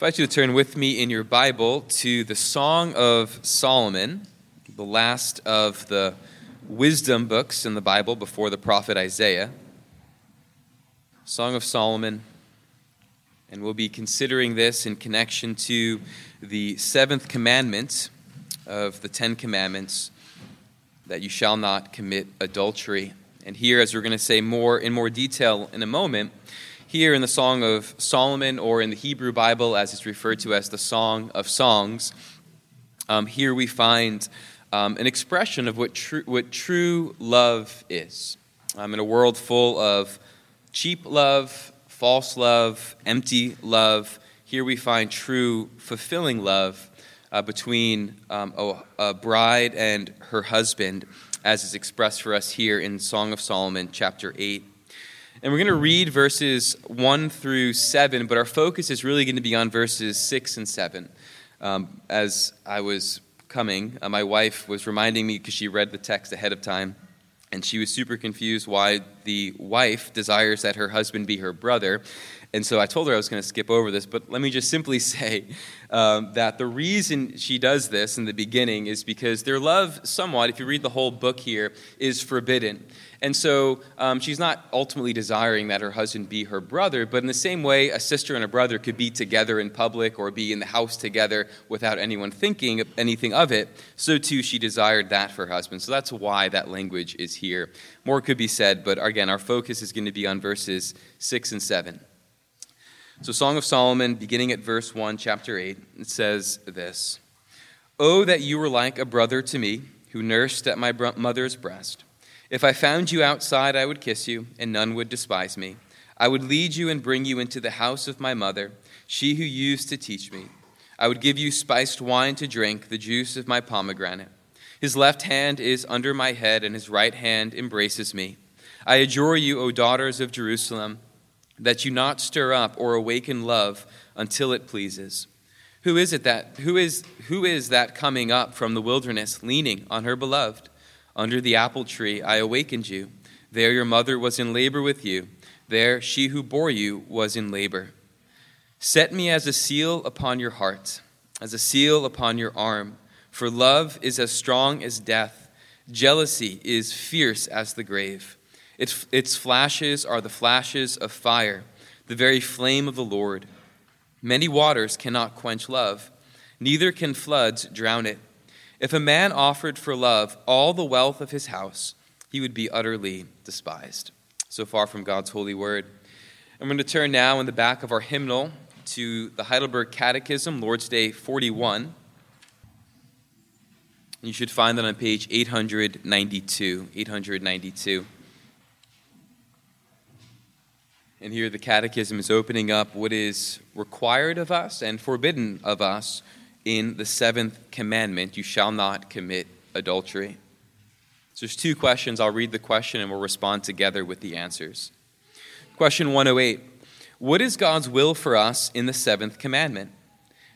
invite you to turn with me in your Bible to the Song of Solomon, the last of the wisdom books in the Bible before the prophet Isaiah. Song of Solomon. And we'll be considering this in connection to the seventh commandment of the Ten Commandments that you shall not commit adultery. And here, as we're going to say more in more detail in a moment, here in the Song of Solomon, or in the Hebrew Bible as it's referred to as the Song of Songs, um, here we find um, an expression of what, tr- what true love is. Um, in a world full of cheap love, false love, empty love, here we find true, fulfilling love uh, between um, a, a bride and her husband, as is expressed for us here in Song of Solomon, chapter 8. And we're going to read verses 1 through 7, but our focus is really going to be on verses 6 and 7. Um, as I was coming, uh, my wife was reminding me because she read the text ahead of time, and she was super confused why the wife desires that her husband be her brother. And so I told her I was going to skip over this, but let me just simply say um, that the reason she does this in the beginning is because their love, somewhat, if you read the whole book here, is forbidden. And so um, she's not ultimately desiring that her husband be her brother, but in the same way, a sister and a brother could be together in public or be in the house together without anyone thinking anything of it, so too she desired that for her husband. So that's why that language is here. More could be said, but again, our focus is going to be on verses 6 and 7. So, Song of Solomon, beginning at verse 1, chapter 8, it says this Oh, that you were like a brother to me, who nursed at my mother's breast. If I found you outside, I would kiss you, and none would despise me. I would lead you and bring you into the house of my mother, she who used to teach me. I would give you spiced wine to drink, the juice of my pomegranate. His left hand is under my head, and his right hand embraces me. I adjure you, O daughters of Jerusalem that you not stir up or awaken love until it pleases. Who is it that who is who is that coming up from the wilderness leaning on her beloved? Under the apple tree I awakened you. There your mother was in labor with you. There she who bore you was in labor. Set me as a seal upon your heart, as a seal upon your arm, for love is as strong as death. Jealousy is fierce as the grave. Its, its flashes are the flashes of fire, the very flame of the Lord. Many waters cannot quench love, neither can floods drown it. If a man offered for love all the wealth of his house, he would be utterly despised. So far from God's holy word. I'm going to turn now in the back of our hymnal to the Heidelberg Catechism, Lord's Day 41. You should find that on page 892. 892. And here the Catechism is opening up what is required of us and forbidden of us in the seventh commandment you shall not commit adultery. So there's two questions. I'll read the question and we'll respond together with the answers. Question 108 What is God's will for us in the seventh commandment?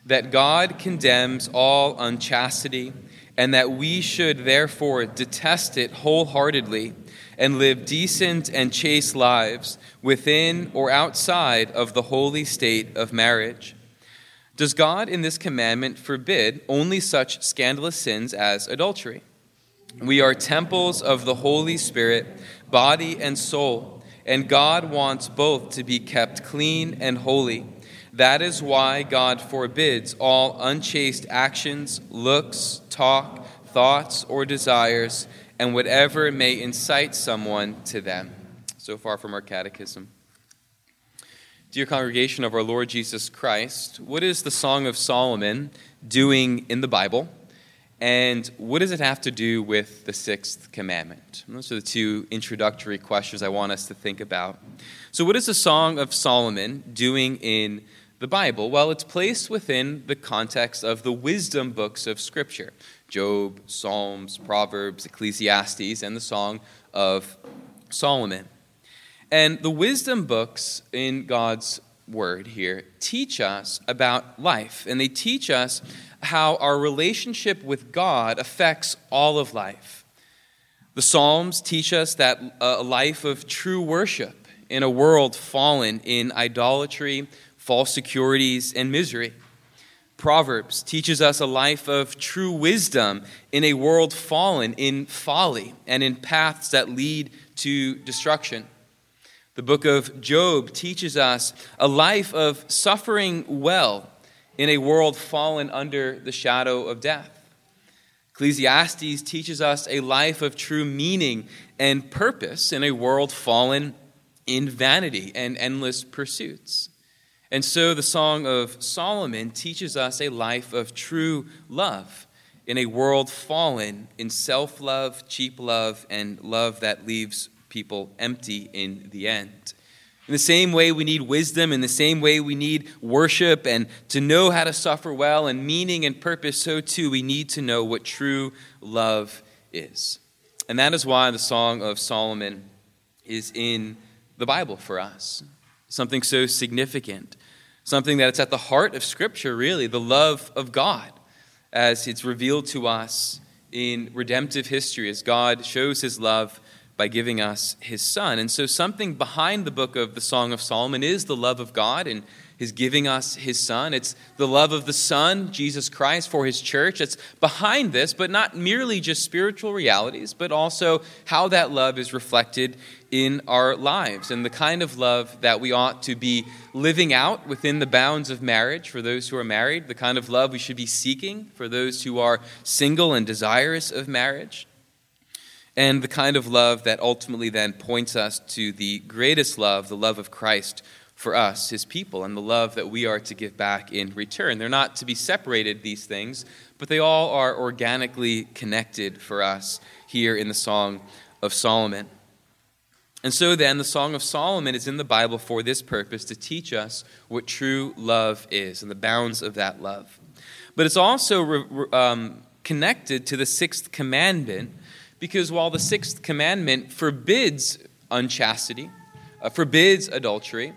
That God condemns all unchastity and that we should therefore detest it wholeheartedly and live decent and chaste lives within or outside of the holy state of marriage. Does God in this commandment forbid only such scandalous sins as adultery? We are temples of the Holy Spirit, body and soul, and God wants both to be kept clean and holy. That is why God forbids all unchaste actions, looks, talk, thoughts, or desires and whatever may incite someone to them. So far from our catechism. Dear congregation of our Lord Jesus Christ, what is the Song of Solomon doing in the Bible? And what does it have to do with the sixth commandment? And those are the two introductory questions I want us to think about. So, what is the Song of Solomon doing in the Bible? Well, it's placed within the context of the wisdom books of Scripture. Job, Psalms, Proverbs, Ecclesiastes, and the Song of Solomon. And the wisdom books in God's Word here teach us about life, and they teach us how our relationship with God affects all of life. The Psalms teach us that a life of true worship in a world fallen in idolatry, false securities, and misery. Proverbs teaches us a life of true wisdom in a world fallen in folly and in paths that lead to destruction. The book of Job teaches us a life of suffering well in a world fallen under the shadow of death. Ecclesiastes teaches us a life of true meaning and purpose in a world fallen in vanity and endless pursuits. And so the Song of Solomon teaches us a life of true love in a world fallen in self love, cheap love, and love that leaves people empty in the end. In the same way, we need wisdom. In the same way, we need worship and to know how to suffer well and meaning and purpose. So, too, we need to know what true love is. And that is why the Song of Solomon is in the Bible for us. Something so significant, something that it's at the heart of Scripture, really, the love of God as it's revealed to us in redemptive history, as God shows his love by giving us his son. And so, something behind the book of the Song of Solomon is the love of God and his giving us his son. It's the love of the Son, Jesus Christ, for his church. It's behind this, but not merely just spiritual realities, but also how that love is reflected in our lives and the kind of love that we ought to be living out within the bounds of marriage for those who are married, the kind of love we should be seeking for those who are single and desirous of marriage and the kind of love that ultimately then points us to the greatest love, the love of Christ for us, his people, and the love that we are to give back in return. They're not to be separated, these things, but they all are organically connected for us here in the Song of Solomon. And so then, the Song of Solomon is in the Bible for this purpose to teach us what true love is and the bounds of that love. But it's also um, connected to the sixth commandment because while the sixth commandment forbids unchastity, uh, forbids adultery,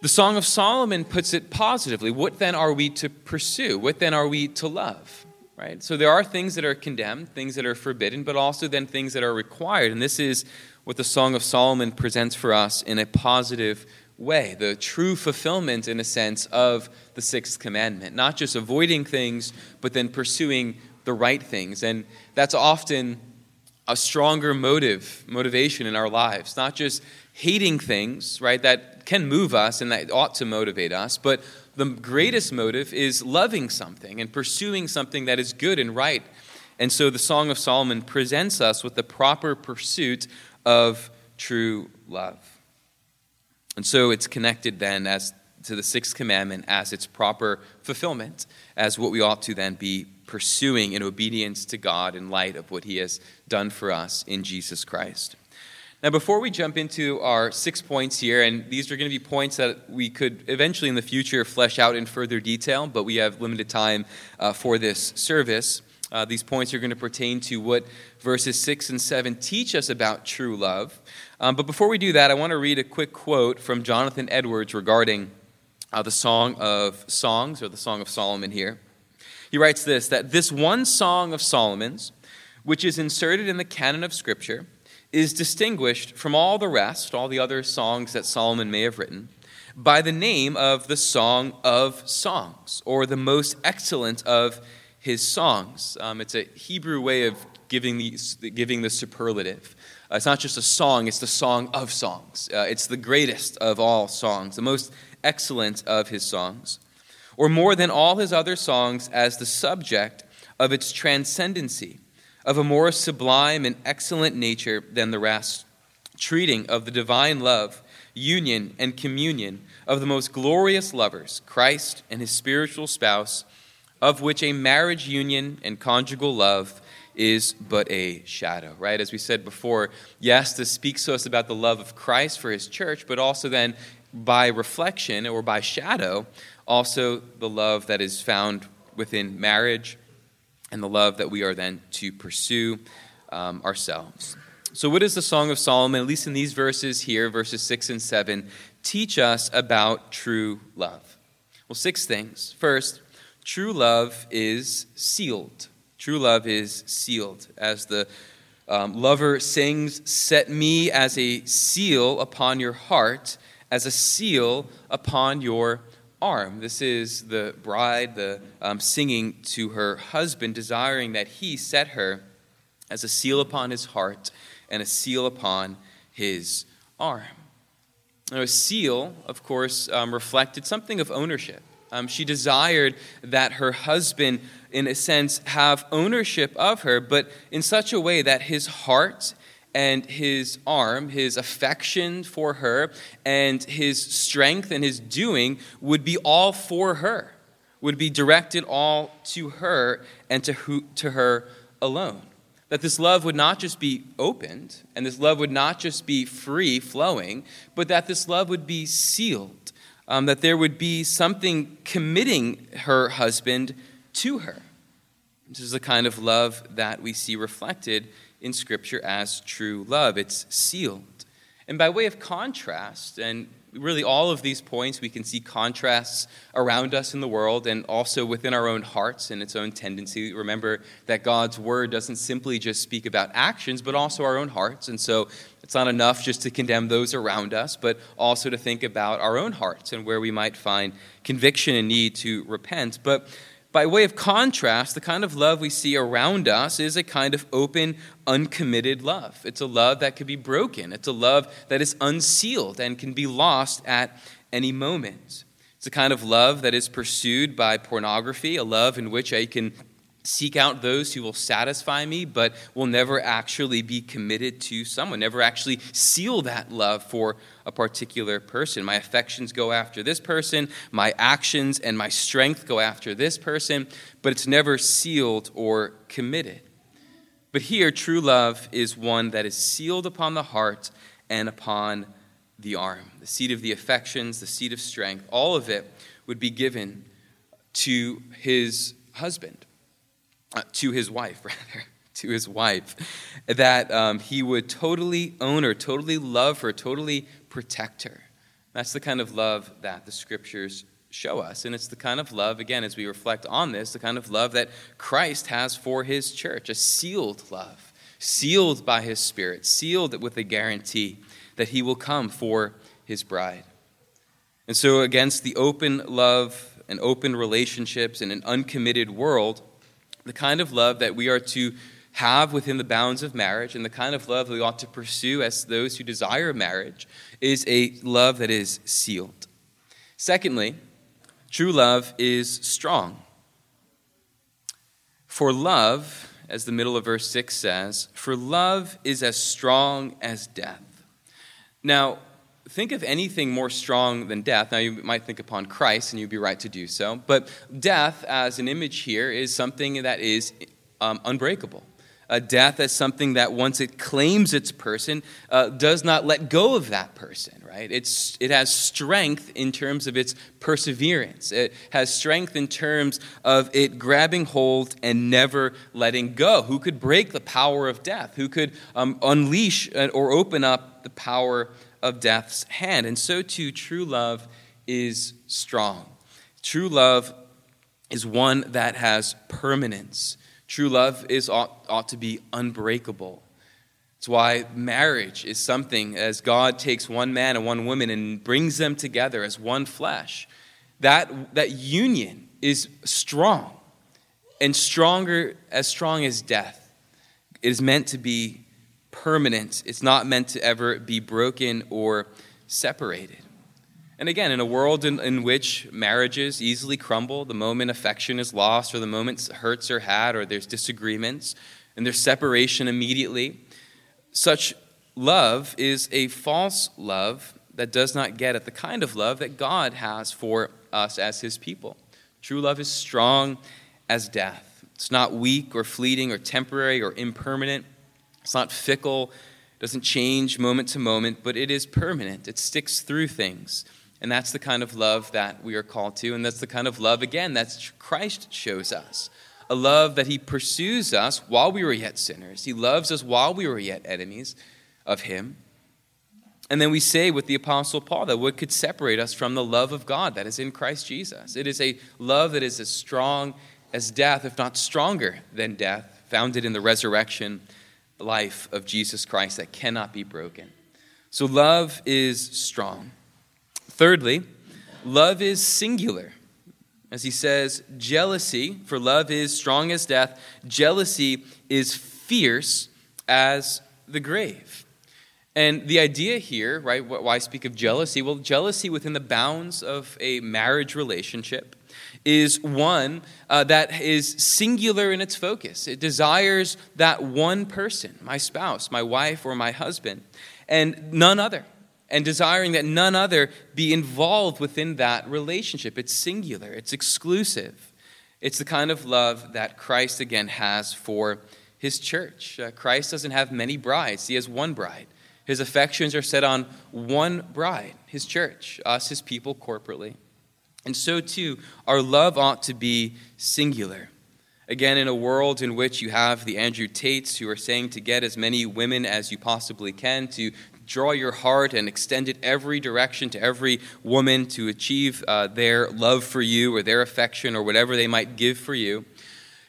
the Song of Solomon puts it positively. What then are we to pursue? What then are we to love? Right? So there are things that are condemned, things that are forbidden, but also then things that are required. And this is what the Song of Solomon presents for us in a positive way, the true fulfillment, in a sense, of the sixth commandment. Not just avoiding things, but then pursuing the right things. And that's often a stronger motive, motivation in our lives. Not just hating things, right, that can move us and that ought to motivate us, but the greatest motive is loving something and pursuing something that is good and right. And so the Song of Solomon presents us with the proper pursuit of true love. And so it's connected then as to the sixth commandment as its proper fulfillment, as what we ought to then be pursuing in obedience to God in light of what He has done for us in Jesus Christ. Now, before we jump into our six points here, and these are going to be points that we could eventually in the future flesh out in further detail, but we have limited time uh, for this service. Uh, these points are going to pertain to what verses 6 and 7 teach us about true love. Um, but before we do that, I want to read a quick quote from Jonathan Edwards regarding uh, the Song of Songs, or the Song of Solomon here. He writes this that this one song of Solomon's, which is inserted in the canon of Scripture, is distinguished from all the rest, all the other songs that Solomon may have written, by the name of the Song of Songs, or the most excellent of his songs. Um, it's a Hebrew way of giving the, giving the superlative. Uh, it's not just a song, it's the song of songs. Uh, it's the greatest of all songs, the most excellent of his songs or more than all his other songs as the subject of its transcendency, of a more sublime and excellent nature than the rest, treating of the divine love, union, and communion of the most glorious lovers, Christ and his spiritual spouse, of which a marriage union and conjugal love is but a shadow, right? As we said before, yes, this speaks to us about the love of Christ for his church, but also then by reflection or by shadow, also the love that is found within marriage and the love that we are then to pursue um, ourselves. So, what does the Song of Solomon, at least in these verses here, verses 6 and 7, teach us about true love? Well, six things. First, true love is sealed. True love is sealed. As the um, lover sings, Set me as a seal upon your heart as a seal upon your arm. This is the bride the, um, singing to her husband, desiring that he set her as a seal upon his heart and a seal upon his arm. Now, a seal, of course, um, reflected something of ownership. Um, she desired that her husband, in a sense, have ownership of her, but in such a way that his heart and his arm, his affection for her, and his strength and his doing would be all for her, would be directed all to her and to, who, to her alone. That this love would not just be opened, and this love would not just be free flowing, but that this love would be sealed, um, that there would be something committing her husband to her. This is the kind of love that we see reflected in Scripture as true love. It's sealed. And by way of contrast, and really all of these points, we can see contrasts around us in the world and also within our own hearts and its own tendency. Remember that God's word doesn't simply just speak about actions, but also our own hearts. And so it's not enough just to condemn those around us, but also to think about our own hearts and where we might find conviction and need to repent. But by way of contrast, the kind of love we see around us is a kind of open, uncommitted love. It's a love that could be broken, it's a love that is unsealed and can be lost at any moment. It's a kind of love that is pursued by pornography, a love in which I can seek out those who will satisfy me, but will never actually be committed to someone, never actually seal that love for a particular person. My affections go after this person, my actions and my strength go after this person, but it's never sealed or committed. But here, true love is one that is sealed upon the heart and upon the arm. The seat of the affections, the seat of strength, all of it would be given to his husband uh, to his wife, rather, to his wife, that um, he would totally own her, totally love her, totally protect her. That's the kind of love that the scriptures show us. And it's the kind of love, again, as we reflect on this, the kind of love that Christ has for his church a sealed love, sealed by his Spirit, sealed with a guarantee that he will come for his bride. And so, against the open love and open relationships in an uncommitted world, the kind of love that we are to have within the bounds of marriage and the kind of love we ought to pursue as those who desire marriage is a love that is sealed. Secondly, true love is strong. For love, as the middle of verse 6 says, for love is as strong as death. Now, think of anything more strong than death. Now, you might think upon Christ, and you'd be right to do so. But death, as an image here, is something that is um, unbreakable. Death as something that once it claims its person, uh, does not let go of that person, right? It's, it has strength in terms of its perseverance. It has strength in terms of it grabbing hold and never letting go. Who could break the power of death? Who could um, unleash uh, or open up the power of death's hand. And so too, true love is strong. True love is one that has permanence. True love is ought, ought to be unbreakable. It's why marriage is something as God takes one man and one woman and brings them together as one flesh. That, that union is strong and stronger, as strong as death. It is meant to be permanent. It's not meant to ever be broken or separated. And again, in a world in, in, which marriages easily crumble, the moment affection is lost, or the moment hurts are had, or there's disagreements, and there's separation immediately, such love is a false love that does not get at the kind of love that God has for us as His people. True love is strong as death. It's not weak or fleeting or temporary or impermanent. It's not fickle, doesn't change moment to moment, but it is permanent. It sticks through things. And that's the kind of love that we are called to, and that's the kind of love, again, that Christ shows us. A love that He pursues us while we were yet sinners. He loves us while we were yet enemies of Him. And then we say with the Apostle Paul that what could separate us from the love of God that is in Christ Jesus? It is a love that is as strong as death, if not stronger than death, founded in the resurrection life of Jesus Christ that cannot be broken. So love is strong. Thirdly, love is singular. As he says, jealousy, for love is strong as death, jealousy is fierce as the grave. And the idea here, right, why speak of jealousy? Well, jealousy within the bounds of a marriage relationship is one uh, that is singular in its focus. It desires that one person, my spouse, my wife, or my husband, and none other. And desiring that none other be involved within that relationship. It's singular, it's exclusive. It's the kind of love that Christ, again, has for his church. Uh, Christ doesn't have many brides, he has one bride. His affections are set on one bride, his church, us, his people corporately. And so, too, our love ought to be singular. Again, in a world in which you have the Andrew Tates who are saying to get as many women as you possibly can, to draw your heart and extend it every direction to every woman to achieve uh, their love for you or their affection or whatever they might give for you.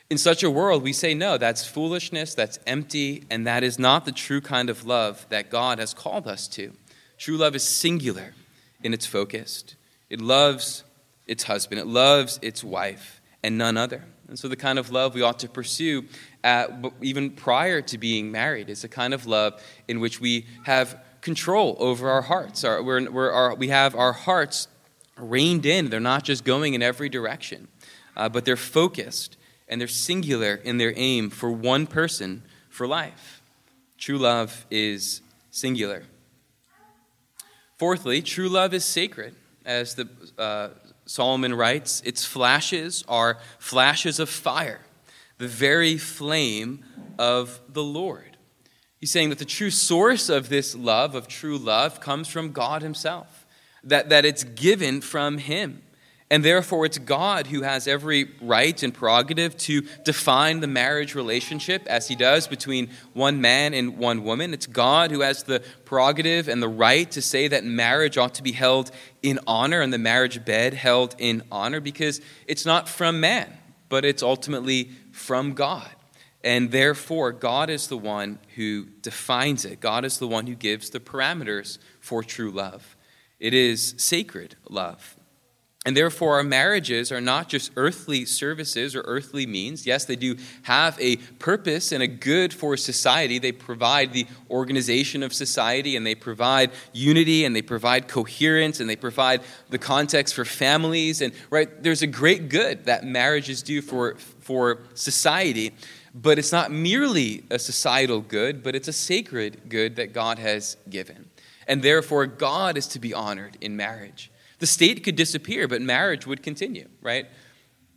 In such a world, we say, no, that's foolishness, that's empty, and that is not the true kind of love that God has called us to. True love is singular in its focus. It loves its husband, it loves its wife, and none other. And so, the kind of love we ought to pursue, at, even prior to being married, is a kind of love in which we have control over our hearts. Our, we're, we're, our, we have our hearts reined in. They're not just going in every direction, uh, but they're focused and they're singular in their aim for one person for life. True love is singular. Fourthly, true love is sacred. As the, uh, Solomon writes, its flashes are flashes of fire, the very flame of the Lord. He's saying that the true source of this love, of true love, comes from God Himself, that, that it's given from Him. And therefore, it's God who has every right and prerogative to define the marriage relationship as he does between one man and one woman. It's God who has the prerogative and the right to say that marriage ought to be held in honor and the marriage bed held in honor because it's not from man, but it's ultimately from God. And therefore, God is the one who defines it, God is the one who gives the parameters for true love. It is sacred love. And therefore, our marriages are not just earthly services or earthly means. Yes, they do have a purpose and a good for society. They provide the organization of society, and they provide unity, and they provide coherence, and they provide the context for families. And right, there's a great good that marriages do for, for society. But it's not merely a societal good, but it's a sacred good that God has given. And therefore, God is to be honored in marriage. The state could disappear, but marriage would continue, right?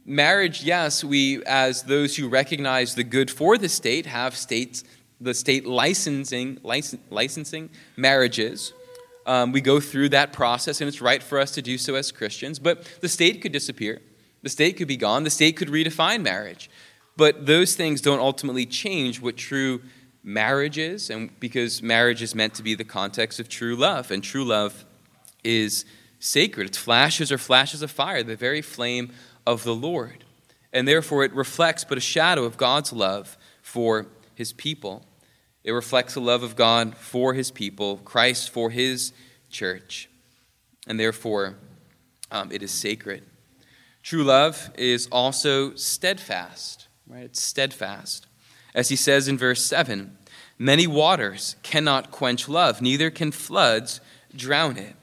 Marriage, yes, we, as those who recognize the good for the state, have states, the state licensing, license, licensing marriages. Um, we go through that process, and it's right for us to do so as Christians. But the state could disappear. The state could be gone. The state could redefine marriage. But those things don't ultimately change what true marriage is, and because marriage is meant to be the context of true love, and true love is sacred. Its flashes are flashes of fire, the very flame of the Lord. And therefore, it reflects but a shadow of God's love for his people. It reflects the love of God for his people, Christ for his church. And therefore, um, it is sacred. True love is also steadfast, right? It's steadfast. As he says in verse 7 Many waters cannot quench love, neither can floods drown it.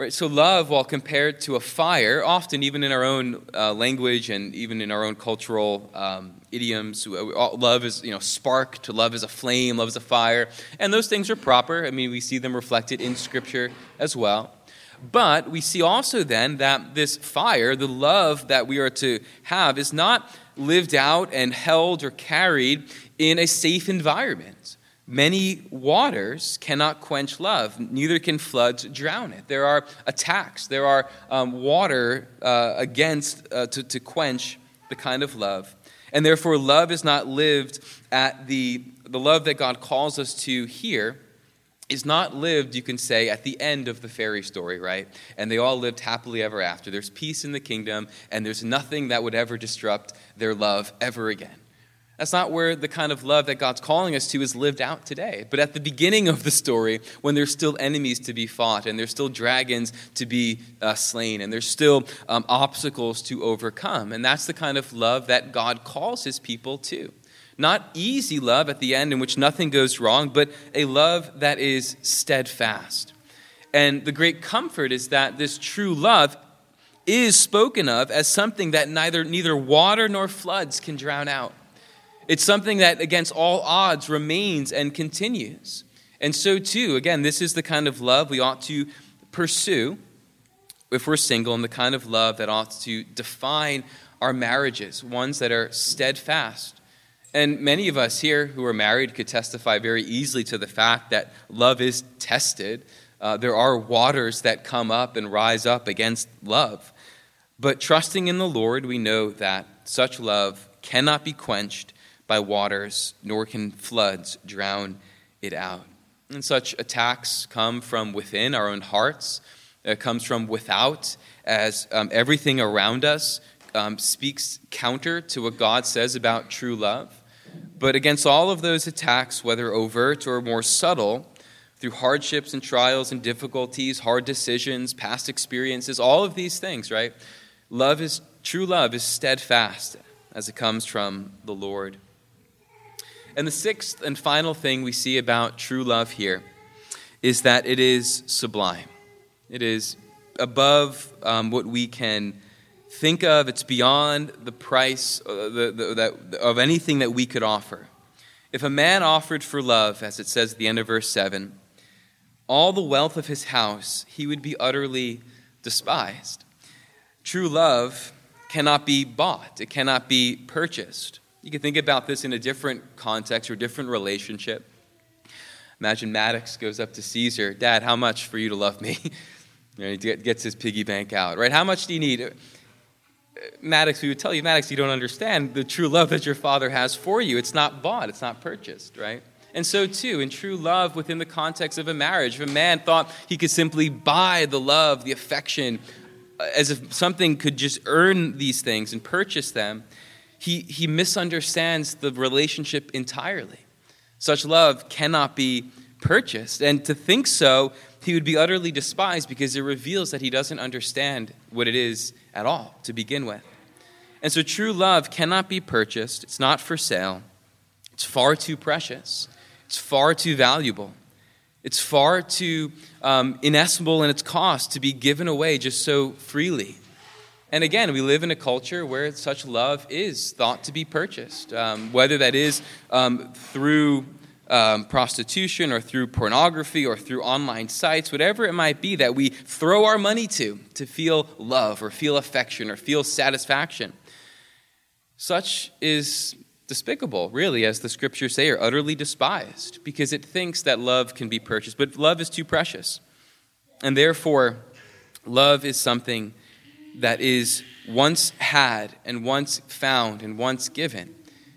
Right, so love, while compared to a fire, often even in our own uh, language and even in our own cultural um, idioms, love is you know spark. To love is a flame. Love is a fire, and those things are proper. I mean, we see them reflected in Scripture as well. But we see also then that this fire, the love that we are to have, is not lived out and held or carried in a safe environment. Many waters cannot quench love, neither can floods drown it. There are attacks, there are um, water uh, against uh, to, to quench the kind of love. And therefore, love is not lived at the, the love that God calls us to here is not lived, you can say, at the end of the fairy story, right? And they all lived happily ever after. There's peace in the kingdom, and there's nothing that would ever disrupt their love ever again. That's not where the kind of love that God's calling us to is lived out today. But at the beginning of the story, when there's still enemies to be fought, and there's still dragons to be uh, slain, and there's still um, obstacles to overcome. And that's the kind of love that God calls his people to. Not easy love at the end in which nothing goes wrong, but a love that is steadfast. And the great comfort is that this true love is spoken of as something that neither, neither water nor floods can drown out. It's something that, against all odds, remains and continues. And so, too, again, this is the kind of love we ought to pursue if we're single, and the kind of love that ought to define our marriages, ones that are steadfast. And many of us here who are married could testify very easily to the fact that love is tested. Uh, there are waters that come up and rise up against love. But trusting in the Lord, we know that such love cannot be quenched by waters, nor can floods drown it out. And such attacks come from within our own hearts. It comes from without, as um, everything around us um, speaks counter to what God says about true love. But against all of those attacks, whether overt or more subtle, through hardships and trials and difficulties, hard decisions, past experiences, all of these things, right? Love is true love is steadfast as it comes from the Lord. And the sixth and final thing we see about true love here is that it is sublime. It is above um, what we can think of, it's beyond the price uh, the, the, that, of anything that we could offer. If a man offered for love, as it says at the end of verse 7, all the wealth of his house, he would be utterly despised. True love cannot be bought, it cannot be purchased. You can think about this in a different context or different relationship. Imagine Maddox goes up to Caesar, Dad, how much for you to love me? he gets his piggy bank out, right? How much do you need? Maddox, we would tell you, Maddox, you don't understand the true love that your father has for you. It's not bought, it's not purchased, right? And so, too, in true love within the context of a marriage, if a man thought he could simply buy the love, the affection, uh, as if something could just earn these things and purchase them, he, he misunderstands the relationship entirely. Such love cannot be purchased. And to think so, he would be utterly despised because it reveals that he doesn't understand what it is at all to begin with. And so true love cannot be purchased, it's not for sale, it's far too precious, it's far too valuable. It's far too um, inestimable in its cost to be given away just so freely. And again, we live in a culture where such love is thought to be purchased, um, whether that is um, through um, prostitution or through pornography or through online sites, whatever it might be that we throw our money to to feel love or feel affection or feel satisfaction. Such is despicable, really, as the scriptures say, or utterly despised, because it thinks that love can be purchased. But love is too precious. And therefore, love is something that is once had and once found and once given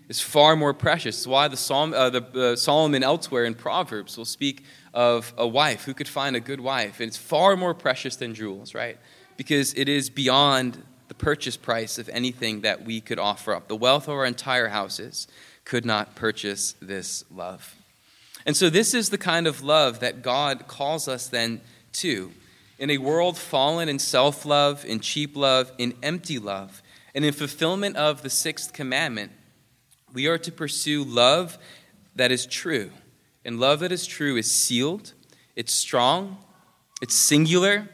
is far more precious. It's why the, Psalm, uh, the uh, Solomon elsewhere in Proverbs will speak of a wife who could find a good wife, and it's far more precious than jewels, right? Because it is beyond the purchase price of anything that we could offer up. The wealth of our entire houses could not purchase this love. And so, this is the kind of love that God calls us then to in a world fallen in self love, in cheap love, in empty love, and in fulfillment of the sixth commandment, we are to pursue love that is true. And love that is true is sealed, it's strong, it's singular,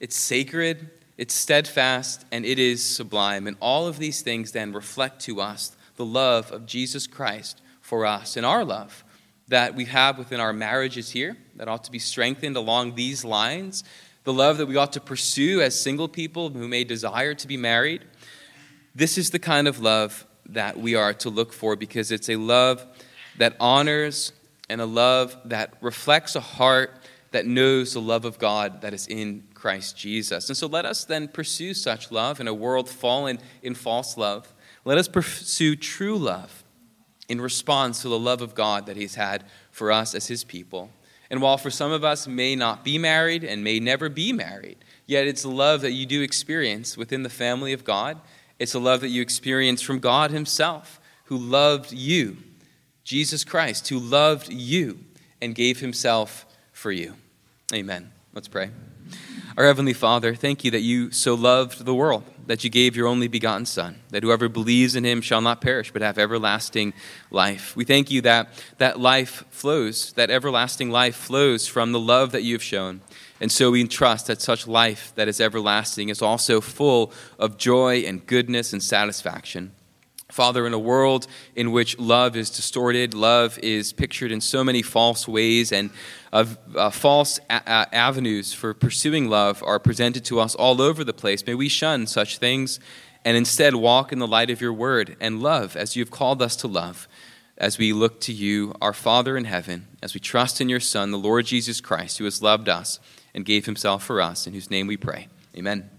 it's sacred, it's steadfast, and it is sublime. And all of these things then reflect to us the love of Jesus Christ for us and our love that we have within our marriages here that ought to be strengthened along these lines the love that we ought to pursue as single people who may desire to be married. This is the kind of love that we are to look for because it's a love that honors and a love that reflects a heart that knows the love of God that is in Christ Jesus. And so let us then pursue such love in a world fallen in false love. Let us pursue true love in response to the love of God that He's had for us as His people. And while for some of us may not be married and may never be married, yet it's love that you do experience within the family of God. It's a love that you experience from God Himself who loved you, Jesus Christ, who loved you and gave himself for you. Amen. Let's pray. Our Heavenly Father, thank you that you so loved the world, that you gave your only begotten Son, that whoever believes in him shall not perish, but have everlasting life. We thank you that that life flows, that everlasting life flows from the love that you have shown. And so we trust that such life that is everlasting is also full of joy and goodness and satisfaction. Father, in a world in which love is distorted, love is pictured in so many false ways, and of uh, false a- avenues for pursuing love are presented to us all over the place, may we shun such things and instead walk in the light of your word and love as you have called us to love, as we look to you, our Father in heaven, as we trust in your Son, the Lord Jesus Christ, who has loved us and gave himself for us, in whose name we pray. Amen.